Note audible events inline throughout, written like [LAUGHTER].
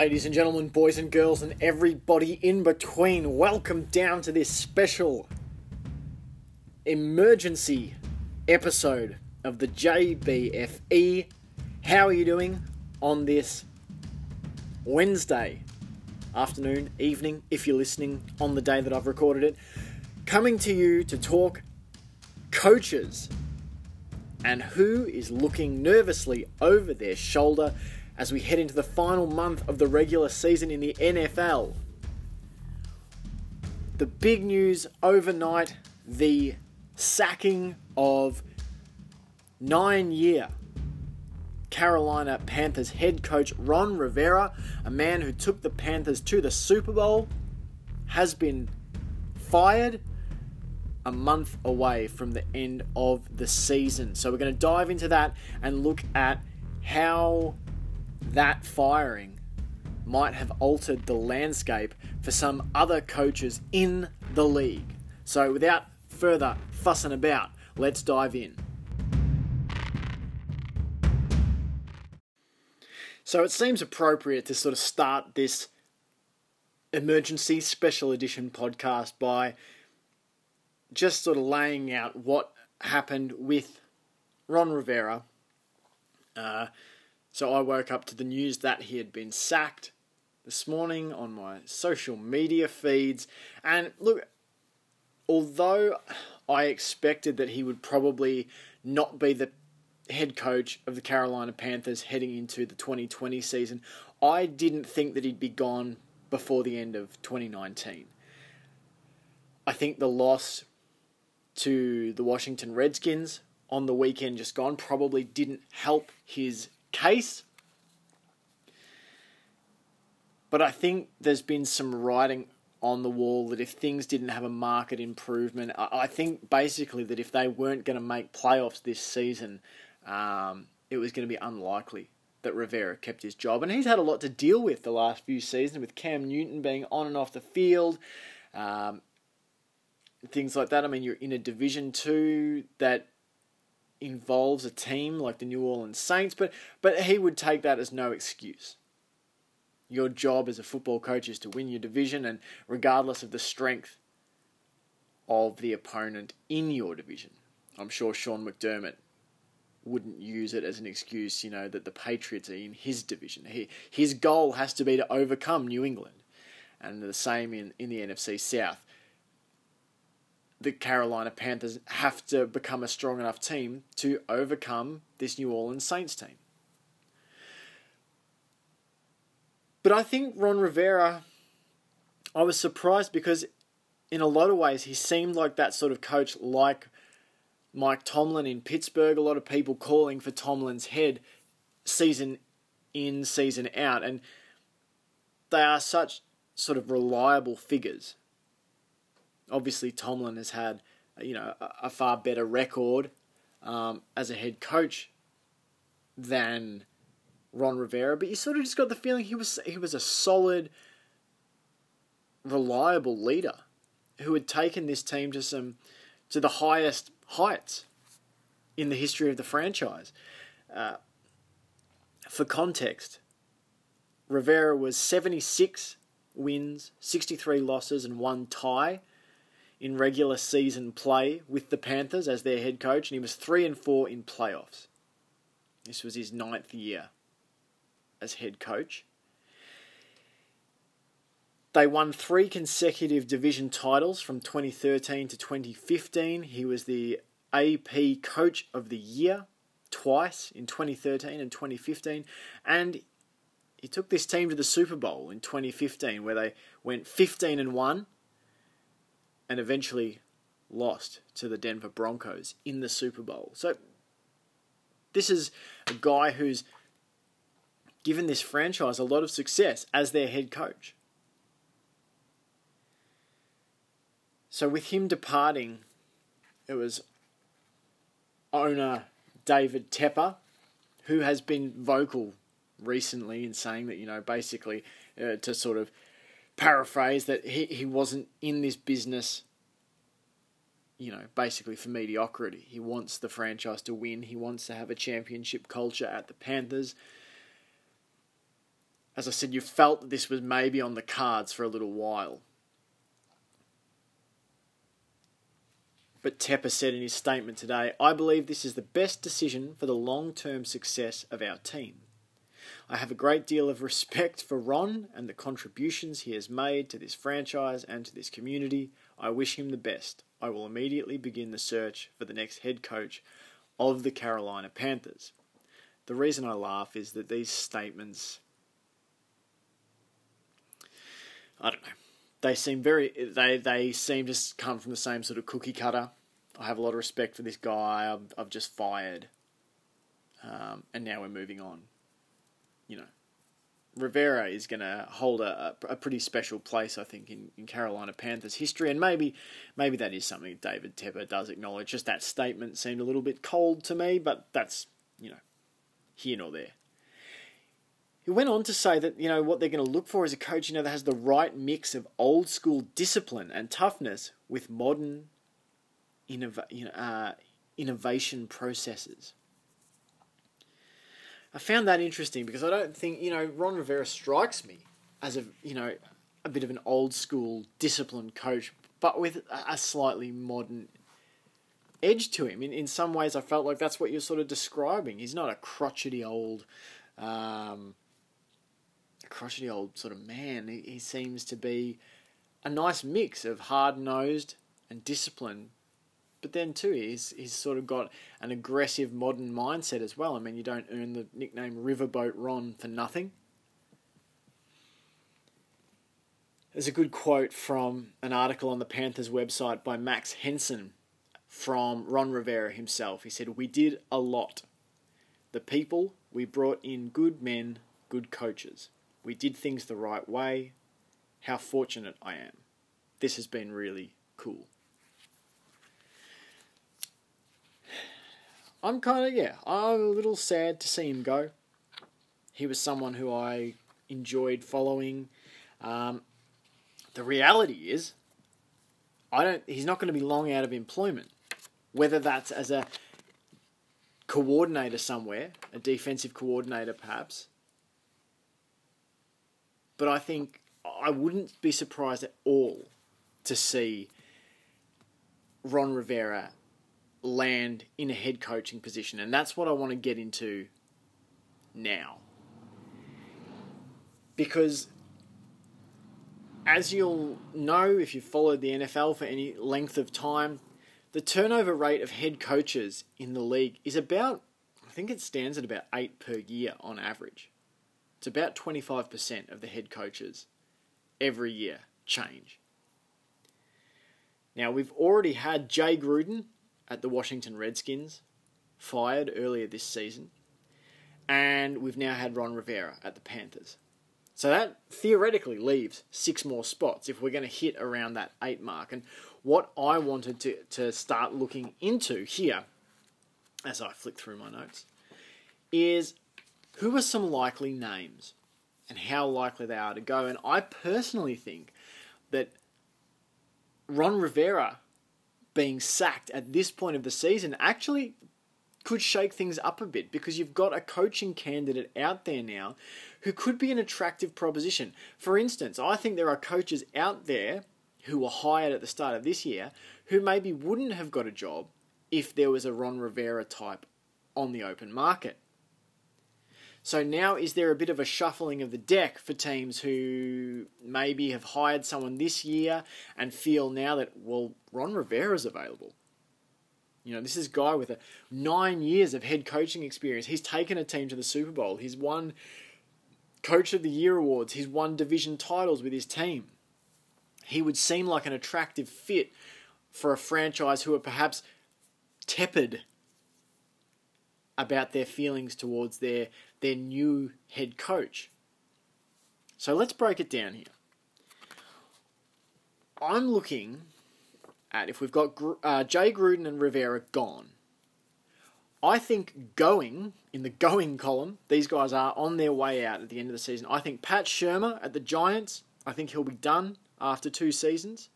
Ladies and gentlemen, boys and girls, and everybody in between, welcome down to this special emergency episode of the JBFE. How are you doing on this Wednesday afternoon, evening, if you're listening on the day that I've recorded it? Coming to you to talk coaches and who is looking nervously over their shoulder as we head into the final month of the regular season in the NFL. The big news overnight the sacking of nine year Carolina Panthers head coach Ron Rivera, a man who took the Panthers to the Super Bowl, has been fired a month away from the end of the season. So we're going to dive into that and look at how that firing might have altered the landscape for some other coaches in the league. So, without further fussing about, let's dive in. So, it seems appropriate to sort of start this emergency special edition podcast by just sort of laying out what happened with Ron Rivera. Uh, so I woke up to the news that he had been sacked this morning on my social media feeds. And look, although I expected that he would probably not be the head coach of the Carolina Panthers heading into the 2020 season, I didn't think that he'd be gone before the end of 2019. I think the loss to the Washington Redskins on the weekend just gone probably didn't help his case. But I think there's been some writing on the wall that if things didn't have a market improvement, I think basically that if they weren't going to make playoffs this season, um, it was going to be unlikely that Rivera kept his job. And he's had a lot to deal with the last few seasons with Cam Newton being on and off the field, um, things like that. I mean, you're in a Division Two that involves a team like the New Orleans Saints, but but he would take that as no excuse. Your job as a football coach is to win your division, and regardless of the strength of the opponent in your division, I'm sure Sean McDermott wouldn't use it as an excuse, you know, that the Patriots are in his division. He, his goal has to be to overcome New England. And the same in, in the NFC South the Carolina Panthers have to become a strong enough team to overcome this New Orleans Saints team. But I think Ron Rivera, I was surprised because in a lot of ways he seemed like that sort of coach like Mike Tomlin in Pittsburgh. A lot of people calling for Tomlin's head season in, season out. And they are such sort of reliable figures obviously Tomlin has had you know a, a far better record um, as a head coach than Ron Rivera, but you sort of just got the feeling he was he was a solid, reliable leader who had taken this team to some to the highest heights in the history of the franchise. Uh, for context, Rivera was 76 wins, 63 losses, and one tie in regular season play with the Panthers as their head coach, and he was three and four in playoffs. This was his ninth year as head coach. They won three consecutive division titles from 2013 to 2015. He was the AP Coach of the Year twice in 2013 and 2015, and he took this team to the Super Bowl in 2015, where they went 15 and one and eventually lost to the Denver Broncos in the Super Bowl. So this is a guy who's given this franchise a lot of success as their head coach. So with him departing, it was owner David Tepper, who has been vocal recently in saying that, you know, basically uh, to sort of paraphrase that he, he wasn't in this business, you know, basically for mediocrity. He wants the franchise to win. He wants to have a championship culture at the Panthers. as I said, you felt that this was maybe on the cards for a little while. But Tepper said in his statement today, I believe this is the best decision for the long term success of our team. I have a great deal of respect for Ron and the contributions he has made to this franchise and to this community. I wish him the best. I will immediately begin the search for the next head coach of the Carolina Panthers. The reason I laugh is that these statements, I don't know, they seem very they they seem to come from the same sort of cookie cutter. I have a lot of respect for this guy. I've, I've just fired, um, and now we're moving on. You know, Rivera is going to hold a, a, pretty special place, I think, in, in Carolina Panthers history, and maybe maybe that is something David Tepper does acknowledge. Just that statement seemed a little bit cold to me, but that's you know here nor there. He went on to say that you know what they're going to look for is a coach you know that has the right mix of old school discipline and toughness with modern innov- you know, uh, innovation processes. I found that interesting because I don't think you know Ron Rivera strikes me as a you know a bit of an old school disciplined coach, but with a slightly modern edge to him. In in some ways, I felt like that's what you're sort of describing. He's not a crotchety old, um, crotchety old sort of man. He, he seems to be a nice mix of hard nosed and disciplined. But then too, he's he's sort of got an aggressive modern mindset as well. I mean, you don't earn the nickname Riverboat Ron for nothing. There's a good quote from an article on the Panthers website by Max Henson from Ron Rivera himself. He said, We did a lot. The people, we brought in good men, good coaches. We did things the right way. How fortunate I am. This has been really cool. I'm kind of, yeah, I'm a little sad to see him go. He was someone who I enjoyed following. Um, the reality is, I don't. He's not going to be long out of employment whether that's as a coordinator somewhere, a defensive coordinator perhaps. But I think I wouldn't be surprised at all to see Ron Rivera land in a head coaching position. And that's what I want to get into now. Because as you'll know if you've followed the NFL for any length of time, the turnover rate of head coaches in the league is about, I think it stands at about eight per year on average. It's about 25% of the head coaches every year change. Now, we've already had Jay Gruden at the Washington Redskins fired earlier this season, and we've now had Ron Rivera at the Panthers. So that theoretically leaves six more spots if we're going to hit around that eight mark. And what I wanted to, to start looking into here, as I flick through my notes, is who are some likely names and how likely they are to go. And I personally think that Ron Rivera being sacked at this point of the season actually could shake things up a bit because you've got a coaching candidate out there now who could be an attractive proposition. For instance, I think there are coaches out there who were hired at the start of this year who maybe wouldn't have got a job if there was a Ron Rivera type on the open market. So now is there a bit of a shuffling of the deck for teams who maybe have hired someone this year and feel now that well Ron Rivera's available. You know, this is a guy with a nine years of head coaching experience. He's taken a team to the Super Bowl. He's won Coach of the Year awards. He's won division titles with his team he would seem like an attractive fit for a franchise who are perhaps tepid about their feelings towards their their new head coach. So let's break it down here. I'm looking at if we've got uh, Jay Gruden and Rivera gone. I think going in the going column, these guys are on their way out at the end of the season. I think Pat Shurmur at the Giants, I think he'll be done after two seasons.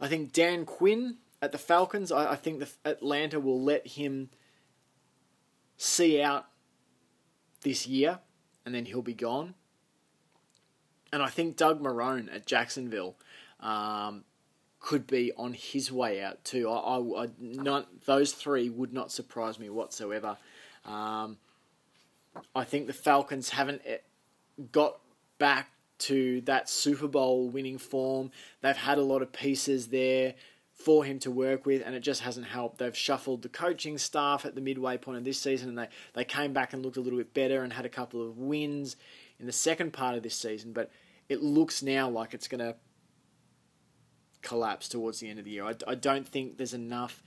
I think Dan Quinn at the Falcons, I, I think the Atlanta will let him see out this year and then he'll be gone. and I think Doug Marrone at Jacksonville um, could be on his way out too. I, I, I not those three would not surprise me whatsoever. Um, I think the Falcons haven't eh, got back to that Super Bowl winning form. They've had a lot of pieces there for him to work with, and it just hasn't helped. They've shuffled the coaching staff at the midway point of this season, and they, they came back and looked a little bit better and had a couple of wins in the second part of this season, but it looks now like it's going to collapse towards the end of the year. I, I don't think there's enough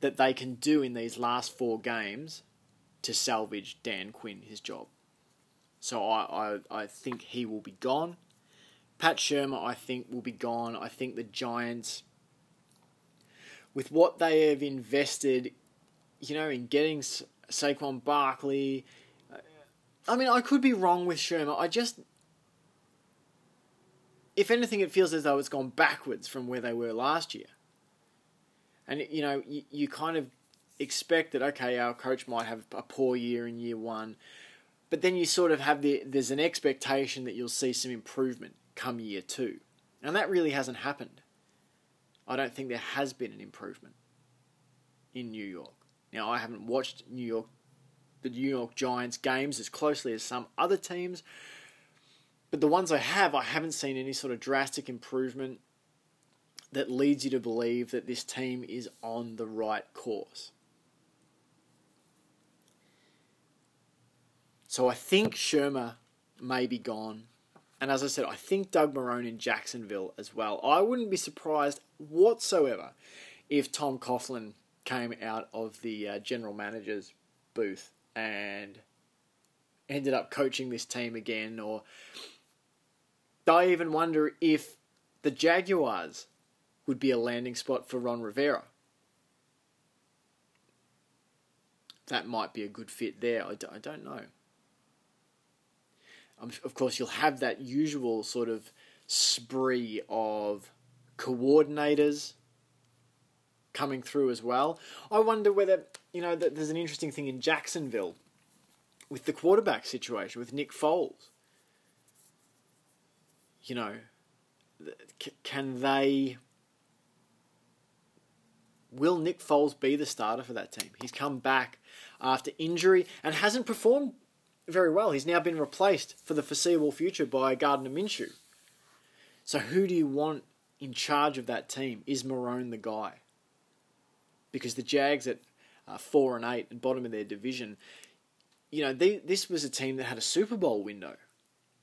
that they can do in these last four games to salvage Dan Quinn his job. So I, I, I think he will be gone. Pat Shurmur, I think, will be gone. I think the Giants, with what they have invested, you know, in getting Saquon Barkley, I mean, I could be wrong with Shurmur. I just, if anything, it feels as though it's gone backwards from where they were last year. And you know, you, you kind of expect that okay, our coach might have a poor year in year one, but then you sort of have the there's an expectation that you'll see some improvement come year two, and that really hasn't happened. I don't think there has been an improvement in New York. Now, I haven't watched New York the New York Giants games as closely as some other teams. But the ones I have, I haven't seen any sort of drastic improvement that leads you to believe that this team is on the right course. So I think Shurmur may be gone. And as I said, I think Doug Marrone in Jacksonville as well. I wouldn't be surprised whatsoever if Tom Coughlin came out of the uh, general manager's booth and ended up coaching this team again. Or I even wonder if the Jaguars would be a landing spot for Ron Rivera. That might be a good fit there. I d- I don't know. Um, of course, you'll have that usual sort of spree of coordinators coming through as well. I wonder whether, you know, that there's an interesting thing in Jacksonville with the quarterback situation with Nick Foles. You know, can they. Will Nick Foles be the starter for that team? He's come back after injury and hasn't performed very well. He's now been replaced for the foreseeable future by Gardner Minshew. So who do you want in charge of that team? Is Marrone the guy? because the Jags at uh, four and eight and bottom of their division, you know, they, this was a team that had a Super Bowl window.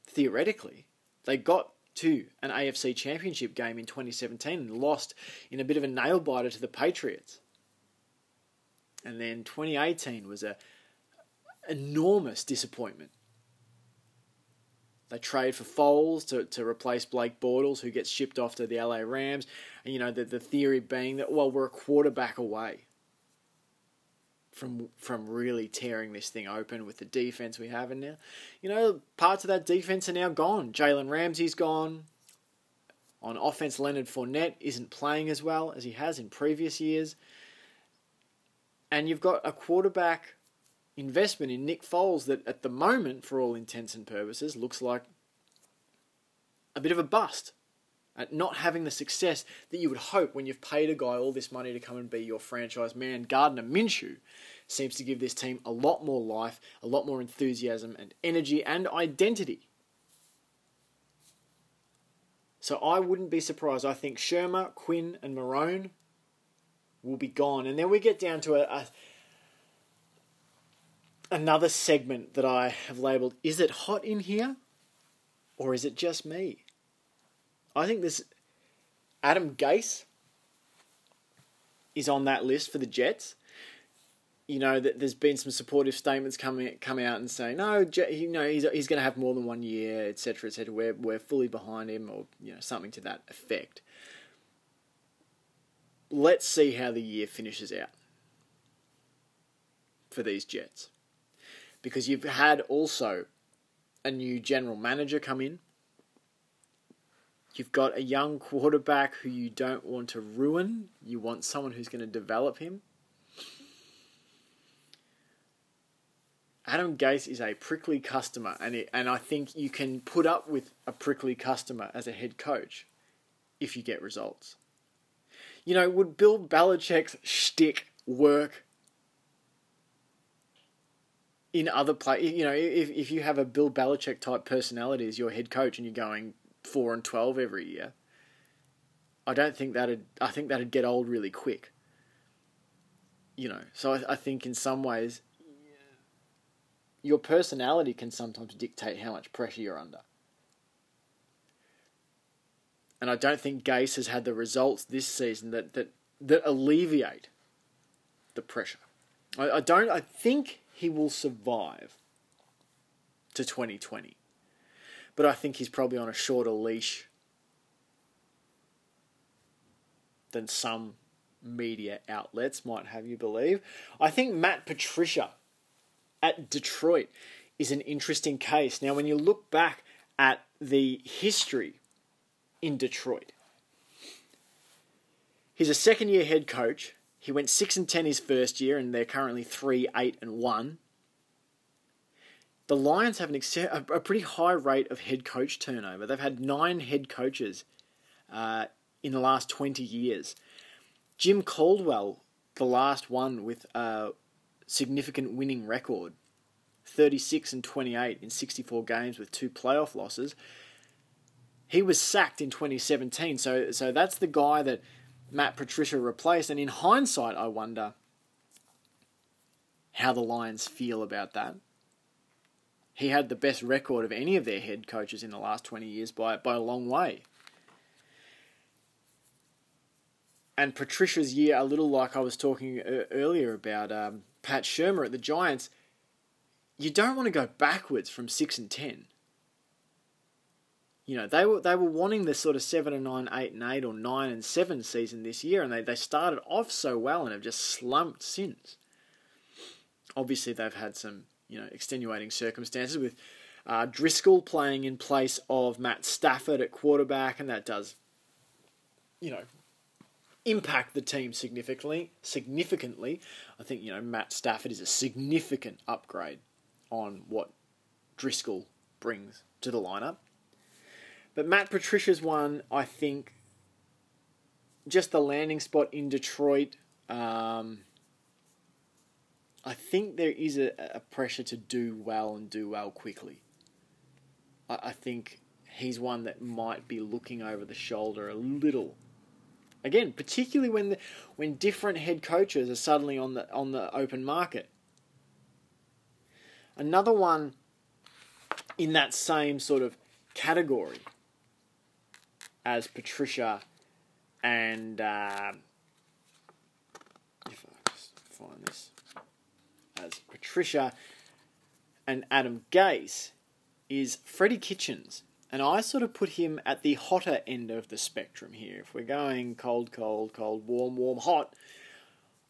Theoretically, they got to an AFC Championship game in 2017 and lost in a bit of a nail biter to the Patriots. And then 2018 was a enormous disappointment. They trade for Foles to, to replace Blake Bortles, who gets shipped off to the LA Rams. And, you know, the, the theory being that, well, we're a quarterback away from from really tearing this thing open with the defense we have. And now, you know, parts of that defense are now gone. Jalen Ramsey's gone. On offense, Leonard Fournette isn't playing as well as he has in previous years. And you've got a quarterback investment in Nick Foles that, at the moment, for all intents and purposes, looks like a bit of a bust. At not having the success that you would hope when you've paid a guy all this money to come and be your franchise man, Gardner Minshew seems to give this team a lot more life, a lot more enthusiasm and energy and identity. So I wouldn't be surprised. I think Shurmur, Quinn, and Marrone will be gone. And then we get down to a, a another segment that I have labeled Is it hot in here? Or is it just me? I think this Adam Gase is on that list for the Jets. You know that there's been some supportive statements coming come out and saying no, you know he's he's going to have more than one year, etc., etc. We're we're fully behind him, or you know something to that effect. Let's see how the year finishes out for these Jets because you've had also a new general manager come in. You've got a young quarterback who you don't want to ruin. You want someone who's going to develop him. Adam Gase is a prickly customer, and it, and I think you can put up with a prickly customer as a head coach if you get results. You know, would Bill Belichick's shtick work in other play? You know, if if you have a Bill Belichick type personality as your head coach and you're going four and twelve every year, I don't think that'd. I think that'd get old really quick. You know, so I, I think in some ways your personality can sometimes dictate how much pressure you're under. And I don't think Gase has had the results this season that, that, that alleviate the pressure. I, I don't I think he will survive to 2020. But I think he's probably on a shorter leash than some media outlets might have you believe. I think Matt Patricia at Detroit is an interesting case. Now, when you look back at the history in Detroit, he's a second year head coach. He went 6 and 10 his first year, and they're currently 3 8 and 1. The Lions have an ex- a pretty high rate of head coach turnover. They've had nine head coaches uh, in the last 20 years. Jim Caldwell, the last one with a significant winning record 36 and 28 in 64 games with two playoff losses. He was sacked in 2017, so so that's the guy that Matt Patricia replaced. And in hindsight, I wonder how the Lions feel about that. He had the best record of any of their head coaches in the last 20 years by by a long way. And Patricia's year, a little like I was talking earlier about um, Pat Shurmur at the Giants, you don't want to go backwards from six and ten. You know, they were they were wanting the sort of seven and nine, eight and eight, or nine and seven season this year, and they, they started off so well and have just slumped since. Obviously, they've had some you know extenuating circumstances with uh, Driskel playing in place of Matt Stafford at quarterback, and that does, you know, impact the team significantly. Significantly, I think you know Matt Stafford is a significant upgrade on what Driskel brings to the lineup. But Matt Patricia's one, I think, just the landing spot in Detroit. Um, I think there is a, a, pressure to do well and do well quickly. I, I think he's one that might be looking over the shoulder a little Again, particularly when the, when different head coaches are suddenly on the on the open market. Another one in that same sort of category as Patricia and uh, if I just find this as Patricia and Adam Gase is Freddie Kitchens and I sort of put him at the hotter end of the spectrum here. If we're going cold, cold, cold, warm, warm, hot,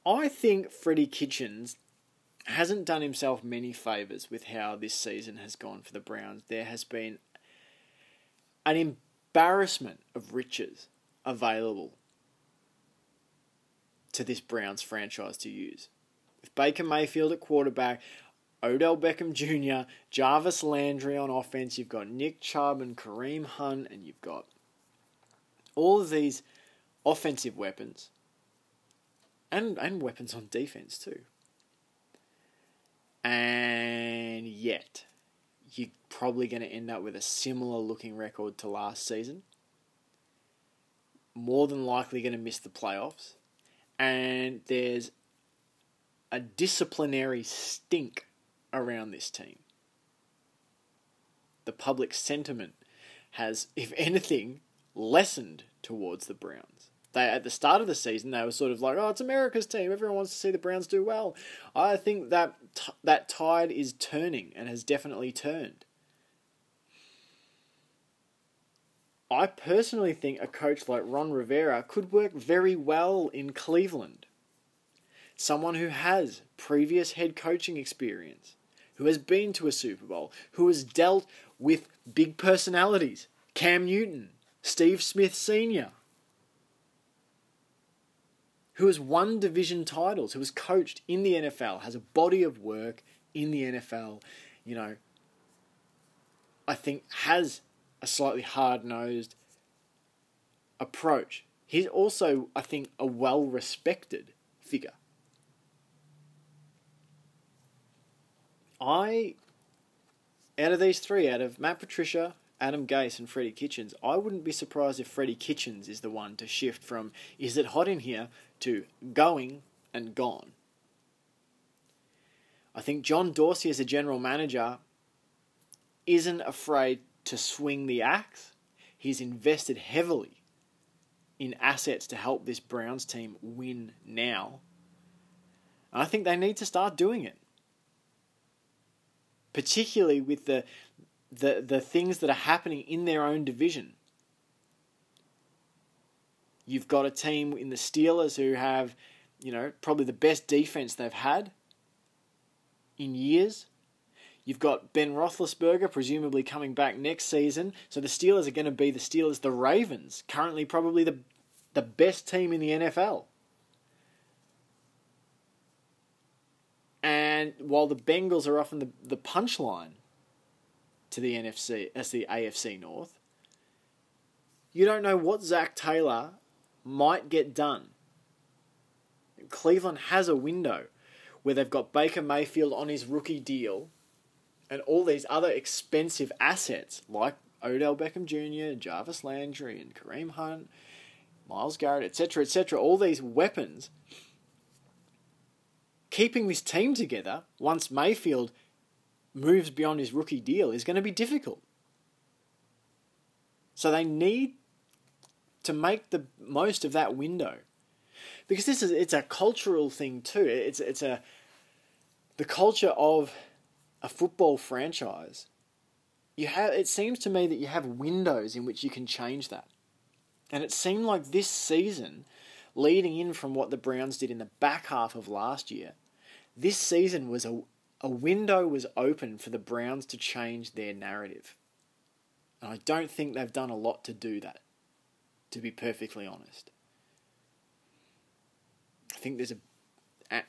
I think Freddie Kitchens hasn't done himself many favours with how this season has gone for the Browns. There has been an embarrassment of riches available to this Browns franchise to use. With Baker Mayfield at quarterback, Odell Beckham Jr., Jarvis Landry on offense. You've got Nick Chubb and Kareem Hunt, and you've got all of these offensive weapons and, and weapons on defense too. And yet, you're probably going to end up with a similar looking record to last season. More than likely going to miss the playoffs. And there's a disciplinary stink around this team. The public sentiment has, if anything, lessened towards the Browns. They at the start of the season they were sort of like, "Oh, it's America's team. Everyone wants to see the Browns do well." I think that t- that tide is turning and has definitely turned. I personally think a coach like Ron Rivera could work very well in Cleveland. Someone who has previous head coaching experience who has been to a Super Bowl, who has dealt with big personalities Cam Newton, Steve Smith Sr., who has won division titles, who has coached in the NFL, has a body of work in the NFL, you know, I think has a slightly hard nosed approach. He's also, I think, a well respected figure. I, out of these three, out of Matt Patricia, Adam Gase, and Freddie Kitchens, I wouldn't be surprised if Freddie Kitchens is the one to shift from is it hot in here to going and gone. I think John Dorsey, as a general manager, isn't afraid to swing the axe. He's invested heavily in assets to help this Browns team win now. And I think they need to start doing it. Particularly with the the the things that are happening in their own division. You've got a team in the Steelers who have, you know, probably the best defense they've had in years. You've got Ben Roethlisberger presumably coming back next season, so the Steelers are going to be the Steelers. The Ravens, currently probably the the best team in the NFL. And while the Bengals are often the, the punchline to the NFC, as the AFC North, you don't know what Zac Taylor might get done. Cleveland has a window where they've got Baker Mayfield on his rookie deal and all these other expensive assets like Odell Beckham Jr., Jarvis Landry, and Kareem Hunt, Myles Garrett, etc., etc., all these weapons. Keeping this team together once Mayfield moves beyond his rookie deal is going to be difficult. So they need to make the most of that window. Because this is it's a cultural thing too. It's it's a the culture of a football franchise. You have it seems to me that you have windows in which you can change that. And it seemed like this season, leading in from what the Browns did in the back half of last year, this season was a, a window was open for the Browns to change their narrative. And I don't think they've done a lot to do that, to be perfectly honest. I think there's a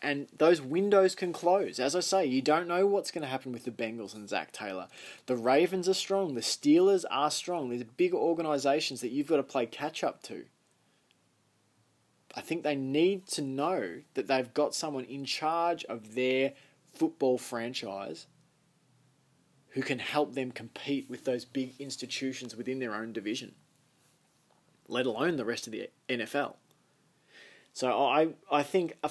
and those windows can close. As I say, you don't know what's going to happen with the Bengals and Zac Taylor. The Ravens are strong. The Steelers are strong. These big organizations that you've got to play catch up to. I think they need to know that they've got someone in charge of their football franchise who can help them compete with those big institutions within their own division, let alone the rest of the NFL. So I I think a,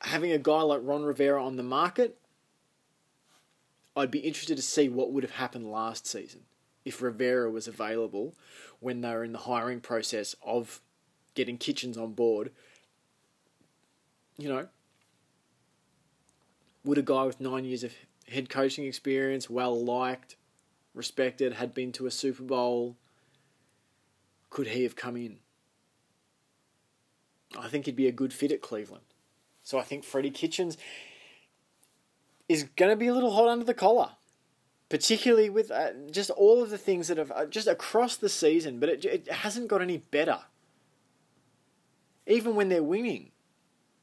having a guy like Ron Rivera on the market, I'd be interested to see what would have happened last season if Rivera was available when they were in the hiring process of getting Kitchens on board. You know, would a guy with nine years of head coaching experience, well liked, respected, had been to a Super Bowl, could he have come in? I think he'd be a good fit at Cleveland. So I think Freddie Kitchens is going to be a little hot under the collar, particularly with uh, just all of the things that have uh, just across the season, but it, it hasn't got any better. Even when they're winning,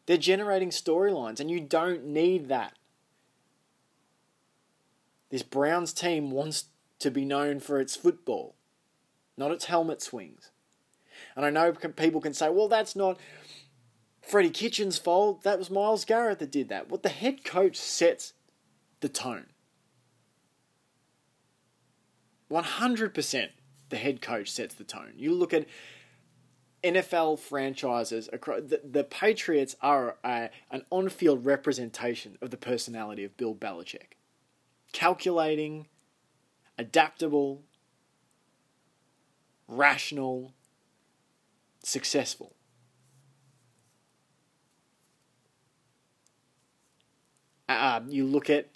they're generating storylines, and you don't need that. This Browns team wants to be known for its football, not its helmet swings. And I know people can say, well, that's not Freddie Kitchens' fault. That was Myles Garrett that did that. What the head coach sets the tone. 100% the head coach sets the tone. You look at NFL franchises across the, the Patriots are a, an on-field representation of the personality of Bill Belichick. Calculating, adaptable, rational, successful. Uh, you look at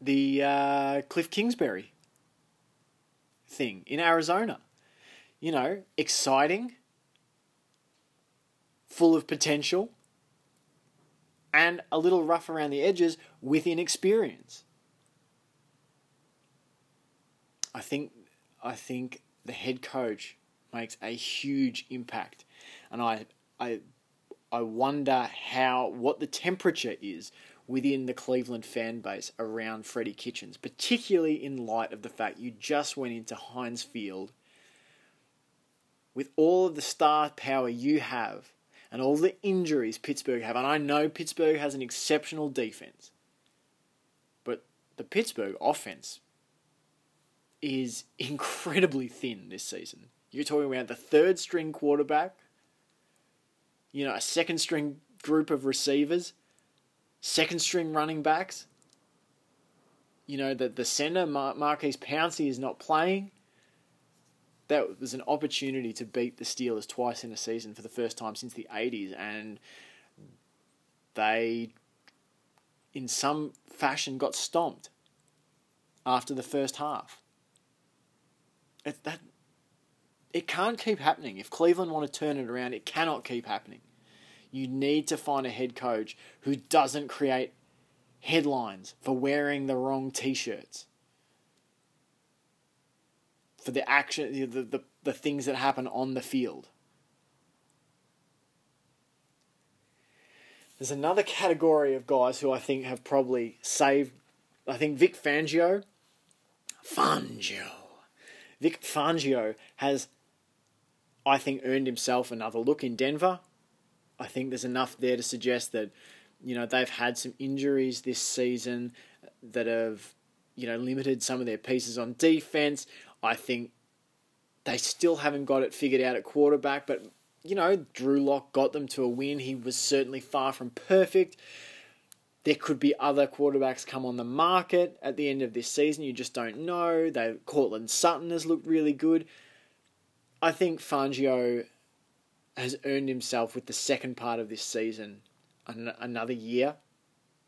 the uh, Cliff Kingsbury thing in Arizona. You know, exciting, full of potential, and a little rough around the edges with inexperience. I think I think the head coach makes a huge impact, and I I I wonder how what the temperature is within the Cleveland fan base around Freddie Kitchens, particularly in light of the fact you just went into Heinz Field with all of the star power you have and all the injuries Pittsburgh have. And I know Pittsburgh has an exceptional defense, but the Pittsburgh offense is [LAUGHS] incredibly thin this season. You're talking about the third string quarterback, you know, a second string group of receivers, second string running backs. You know, that the center, Mar- Maurkice Pouncey, is not playing. That was an opportunity to beat the Steelers twice in a season for the first time since the 80s, and they, in some fashion, got stomped after the first half. It, that it can't keep happening. If Cleveland want to turn it around, it cannot keep happening. You need to find a head coach who doesn't create headlines for wearing the wrong t-shirts. For the action the, the, the things that happen on the field. There's another category of guys who I think have probably saved I think Vic Fangio Fangio Vic Fangio has I think, earned himself another look in Denver. I think there's enough there to suggest that, you know, they've had some injuries this season that have, you know, limited some of their pieces on defense. I think they still haven't got it figured out at quarterback, but, you know, Drew Lock got them to a win. He was certainly far from perfect. There could be other quarterbacks come on the market at the end of this season. You just don't know. They Courtland Sutton has looked really good. I think Fangio has earned himself with the second part of this season an- another year,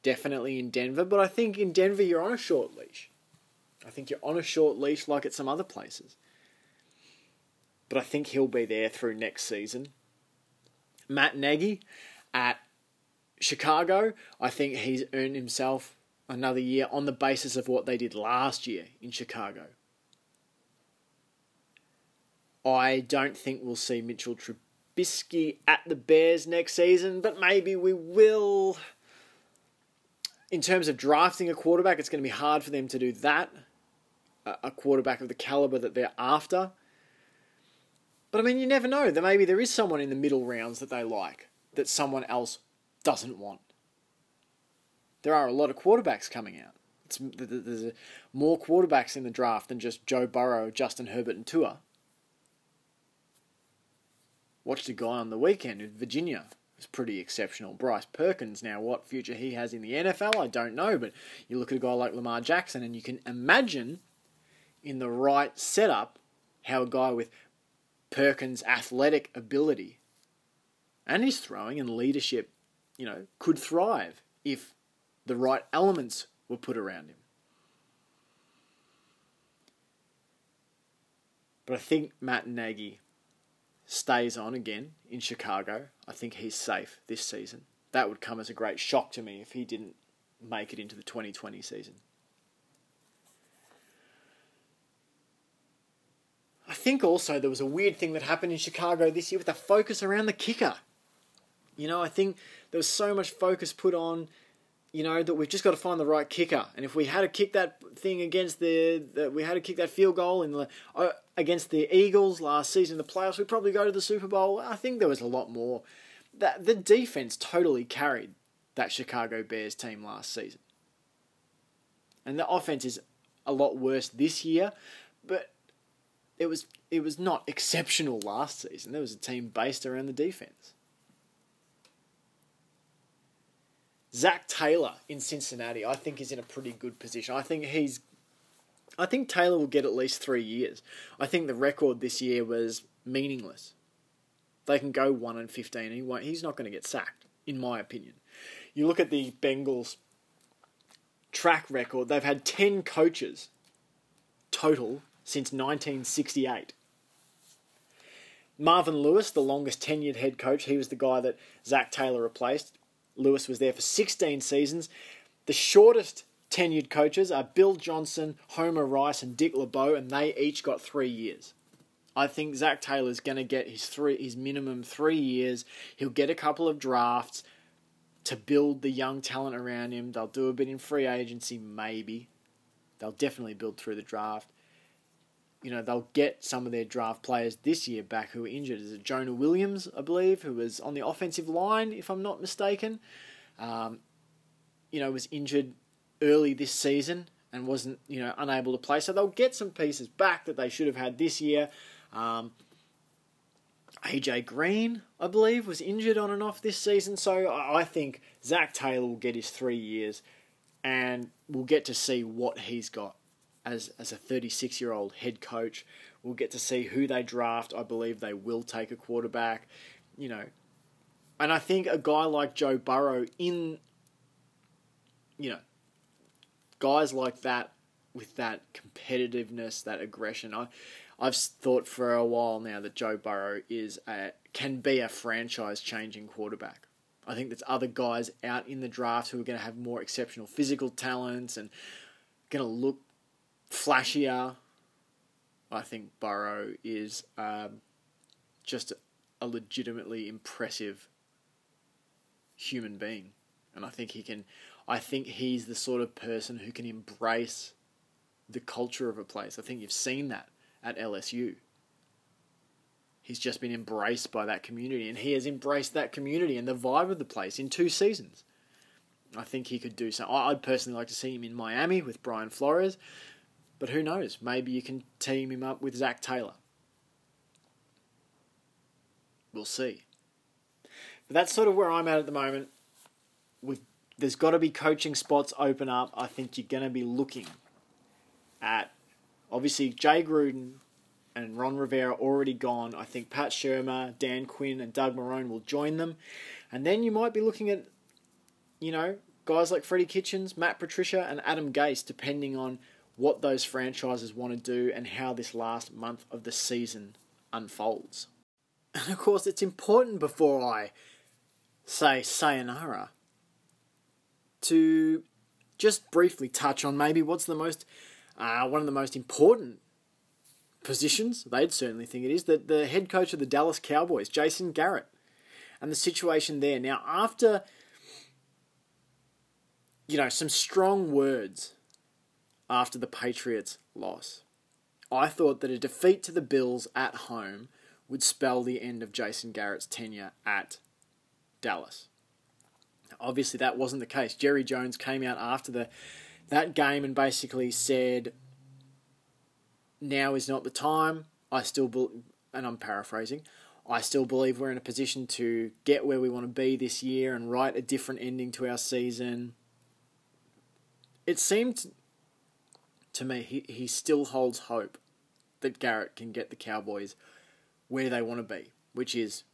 definitely in Denver. But I think in Denver you're on a short leash. I think you're on a short leash like at some other places. But I think he'll be there through next season. Matt Nagy at Chicago, I think he's earned himself another year on the basis of what they did last year in Chicago. I don't think we'll see Mitchell Trubisky at the Bears next season, but maybe we will. In terms of drafting a quarterback, it's going to be hard for them to do that. A quarterback of the caliber that they're after. But I mean, you never know. Maybe there is someone in the middle rounds that they like that someone else doesn't want. There are a lot of quarterbacks coming out. It's, there's more quarterbacks in the draft than just Joe Burrow, Justin Herbert, and Tua watched a guy on the weekend in Virginia. It was pretty exceptional. Bryce Perkins, now what future he has in the NFL, I don't know, but you look at a guy like Lamar Jackson and you can imagine in the right setup how a guy with Perkins' athletic ability and his throwing and leadership, you know, could thrive if the right elements were put around him. But I think Matt Nagy stays on again in Chicago, I think he's safe this season. That would come as a great shock to me if he didn't make it into the 2020 season. I think also there was a weird thing that happened in Chicago this year with the focus around the kicker. You know, I think there was so much focus put on you know that we've just got to find the right kicker. And if we had to kick that thing against the, we had to kick that field goal in the uh, against the Eagles last season in the playoffs, we'd probably go to the Super Bowl. I think there was a lot more. That the defense totally carried that Chicago Bears team last season, and the offense is a lot worse this year, but it was it was not exceptional last season. There was a team based around the defense. Zac Taylor in Cincinnati, I think, is in a pretty good position. I think he's. I think Taylor will get at least three years. I think the record this year was meaningless. They can go one and fifteen. He won't. He's not going to get sacked, in my opinion. You look at the Bengals track record. They've had ten coaches total since 1968. Marvin Lewis, the longest tenured head coach, he was the guy that Zac Taylor replaced. Lewis was there for 16 seasons. The shortest tenured coaches are Bill Johnson, Homer Rice, and Dick LeBeau, and they each got three years. I think Zac Taylor's going to get his three, his minimum three years. He'll get a couple of drafts. to build the young talent around him. They'll do a bit in free agency, maybe. They'll definitely build through the draft. You know, they'll get some of their draft players this year back who were injured. Is it Jonah Williams, I believe, who was on the offensive line, if I'm not mistaken? Um, you know, was injured early this season and wasn't, you know, unable to play. So they'll get some pieces back that they should have had this year. Um, AJ Green, I believe, was injured on and off this season. So I think Zac Taylor will get his three years and we'll get to see what he's got as, as a 36 year old head coach. We'll get to see who they draft. I believe they will take a quarterback, you know. And I think a guy like Joe Burrow, in, you know, guys like that with that competitiveness, that aggression, I, I've thought for a while now that Joe Burrow is a, can be a franchise changing quarterback. I think there's other guys out in the draft who are going to have more exceptional physical talents and going to look flashier. I think Burrow is um, just a legitimately impressive human being, and I think he can. I think he's the sort of person who can embrace the culture of a place. I think you've seen that at LSU. He's just been embraced by that community, and he has embraced that community and the vibe of the place in two seasons. I think he could do so. I'd personally like to see him in Miami with Brian Flores, but who knows? Maybe you can team him up with Zac Taylor. We'll see. But that's sort of where I'm at at the moment. With there's got to be coaching spots open up. I think you're going to be looking at obviously Jay Gruden and Ron Rivera already gone. I think Pat Shurmur, Dan Quinn, and Doug Marrone will join them. And then you might be looking at, you know, guys like Freddie Kitchens, Matt Patricia, and Adam Gase, depending on what those franchises want to do and how this last month of the season unfolds. And of course, it's important before I say sayonara to just briefly touch on maybe what's the most uh, one of the most important positions, they'd certainly think it is, that the head coach of the Dallas Cowboys, Jason Garrett, and the situation there. Now, after, you know, some strong words after the Patriots' loss, I thought that a defeat to the Bills at home would spell the end of Jason Garrett's tenure at Dallas. Obviously, that wasn't the case. Jerry Jones came out after the that game and basically said, now is not the time. I still, be- and I'm paraphrasing, I still believe we're in a position to get where we want to be this year and write a different ending to our season. It seemed to me he, he still holds hope that Garrett can get the Cowboys where they want to be, which is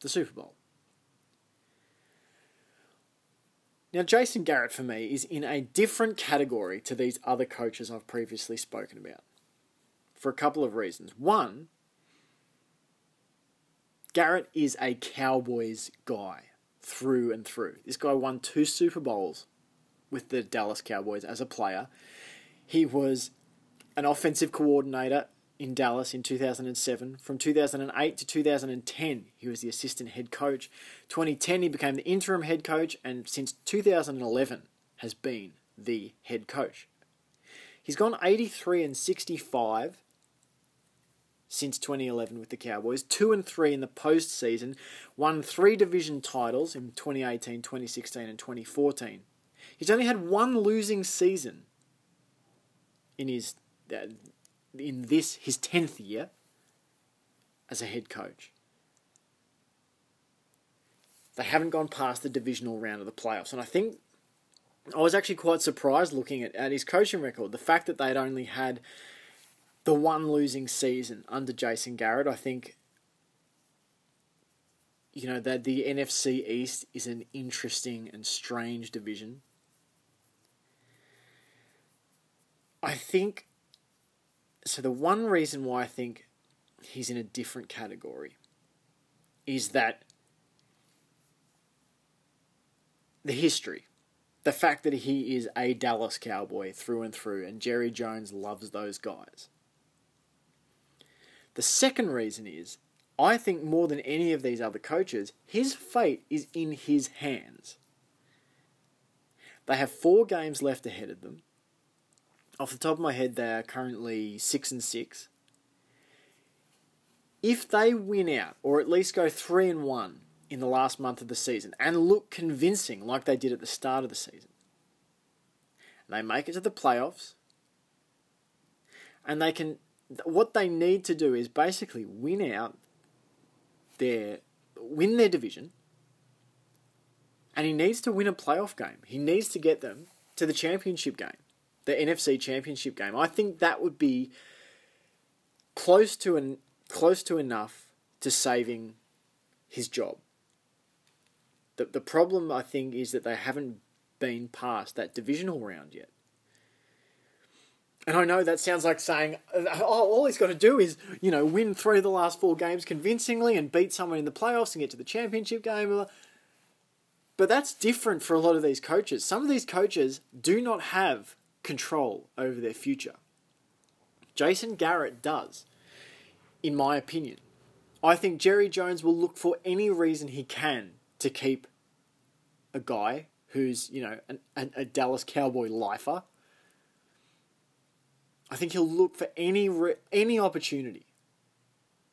the Super Bowl. Now, Jason Garrett for me is in a different category to these other coaches I've previously spoken about for a couple of reasons. One, Garrett is a Cowboys guy through and through. This guy won two Super Bowls with the Dallas Cowboys as a player. He was an offensive coordinator in Dallas in 2007. From 2008 to 2010, he was the assistant head coach. 2010, he became the interim head coach, and since 2011 has been the head coach. He's gone 83 and 65 since 2011 with the Cowboys, 2 and 3 in the postseason, won 3 division titles in 2018, 2016 and 2014. He's only had one losing season in his uh, in this his 10th year as a head coach. They haven't gone past the divisional round of the playoffs. And I think I was actually quite surprised looking at, at his coaching record. The fact that they'd only had the one losing season under Jason Garrett, I think, you know, that the NFC East is an interesting and strange division. I think so the one reason why I think he's in a different category is that the history, the fact that he is a Dallas Cowboy through and through, and Jerry Jones loves those guys. The second reason is I think more than any of these other coaches, his fate is in his hands. They have four games left ahead of them. Off the top of my head, they are currently six and six. If they win out, or at least go three and one in the last month of the season, and look convincing like they did at the start of the season, they make it to the playoffs, and they can. What they need to do is basically win out their win their division, and he needs to win a playoff game. He needs to get them to the championship game, the NFC championship game. I think that would be close to an close to enough to saving his job. The the problem I think is that they haven't been past that divisional round yet. And I know that sounds like saying, oh, all he's got to do is, you know, win three of the last four games convincingly and beat someone in the playoffs and get to the championship game. But that's different for a lot of these coaches. Some of these coaches do not have control over their future. Jason Garrett does, in my opinion. I think Jerry Jones will look for any reason he can to keep a guy who's, you know, an, a, a Dallas Cowboy lifer I think he'll look for any re- any opportunity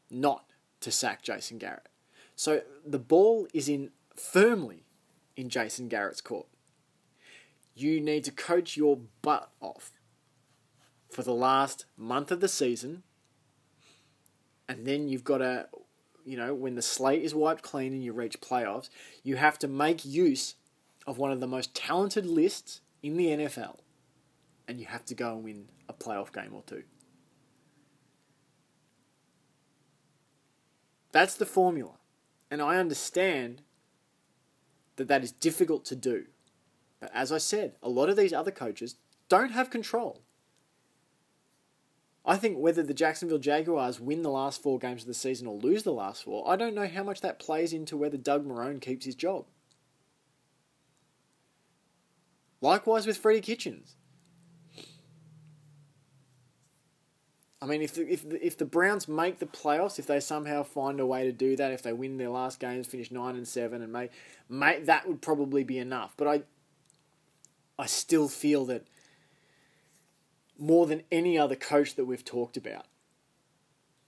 not to sack Jason Garrett. So the ball is in firmly in Jason Garrett's court. You need to coach your butt off for the last month of the season, and then you've got to, you know, when the slate is wiped clean and you reach playoffs, you have to make use of one of the most talented lists in the NFL and you have to go and win a playoff game or two. That's the formula. And I understand that that is difficult to do. But as I said, a lot of these other coaches don't have control. I think whether the Jacksonville Jaguars win the last four games of the season or lose the last four, I don't know how much that plays into whether Doug Marrone keeps his job. Likewise with Freddie Kitchens. I mean, if the, if the, if the Browns make the playoffs, if they somehow find a way to do that, if they win their last games, finish nine and seven, and make, make that would probably be enough. But I, I still feel that more than any other coach that we've talked about,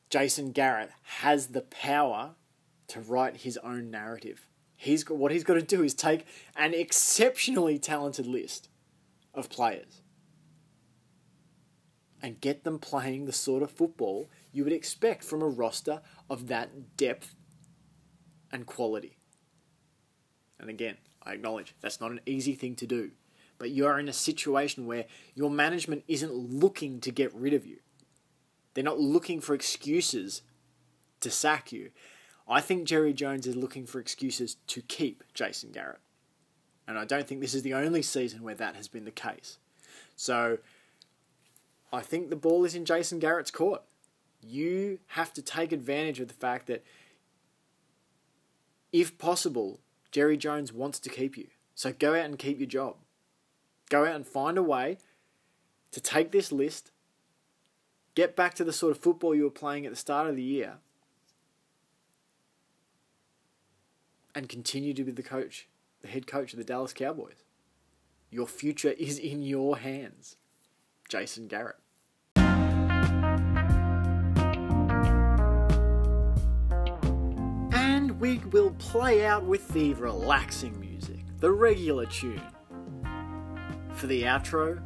Jason Garrett has the power to write his own narrative. He's got, what he's got to do is take an exceptionally talented list of players and get them playing the sort of football you would expect from a roster of that depth and quality. And again, I acknowledge that's not an easy thing to do, but you are in a situation where your management isn't looking to get rid of you. They're not looking for excuses to sack you. I think Jerry Jones is looking for excuses to keep Jason Garrett. And I don't think this is the only season where that has been the case. So I think the ball is in Jason Garrett's court. You have to take advantage of the fact that, if possible, Jerry Jones wants to keep you. So go out and keep your job. Go out and find a way to take this list, get back to the sort of football you were playing at the start of the year, and continue to be the coach, the head coach of the Dallas Cowboys. Your future [LAUGHS] is in your hands. Jason Garrett. And we will play out with the relaxing music, the regular tune. For the outro,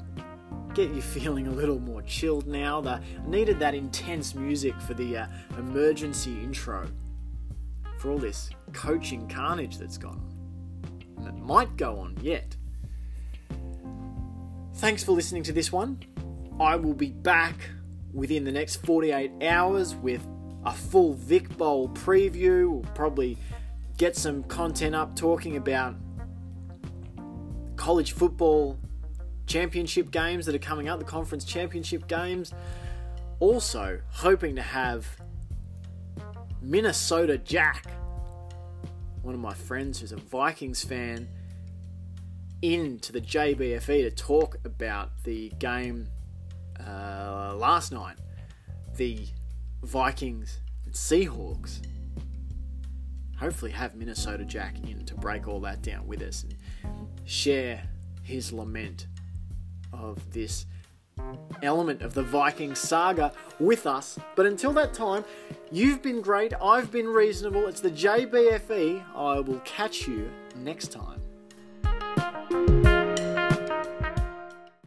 get you [LAUGHS] feeling a little more chilled now. The, needed that intense music for the uh, emergency intro. For all this coaching carnage that's gone on. And that might go on yet. Thanks for listening to this one. I will be back within the next 48 hours with a full Vic Bowl preview. We'll probably get some content up talking about college football championship games that are coming up, the conference championship games. Also, hoping to have Minnesota Jack, one of my friends who's a Vikings fan, into the JBFE to talk about the game uh, last night, the Vikings and Seahawks hopefully have Minnesota Jack in to break all that down with us and share his lament of this element of the Viking saga with us. But until that time, you've been great, I've been reasonable. It's the JBFE. I will catch you next time.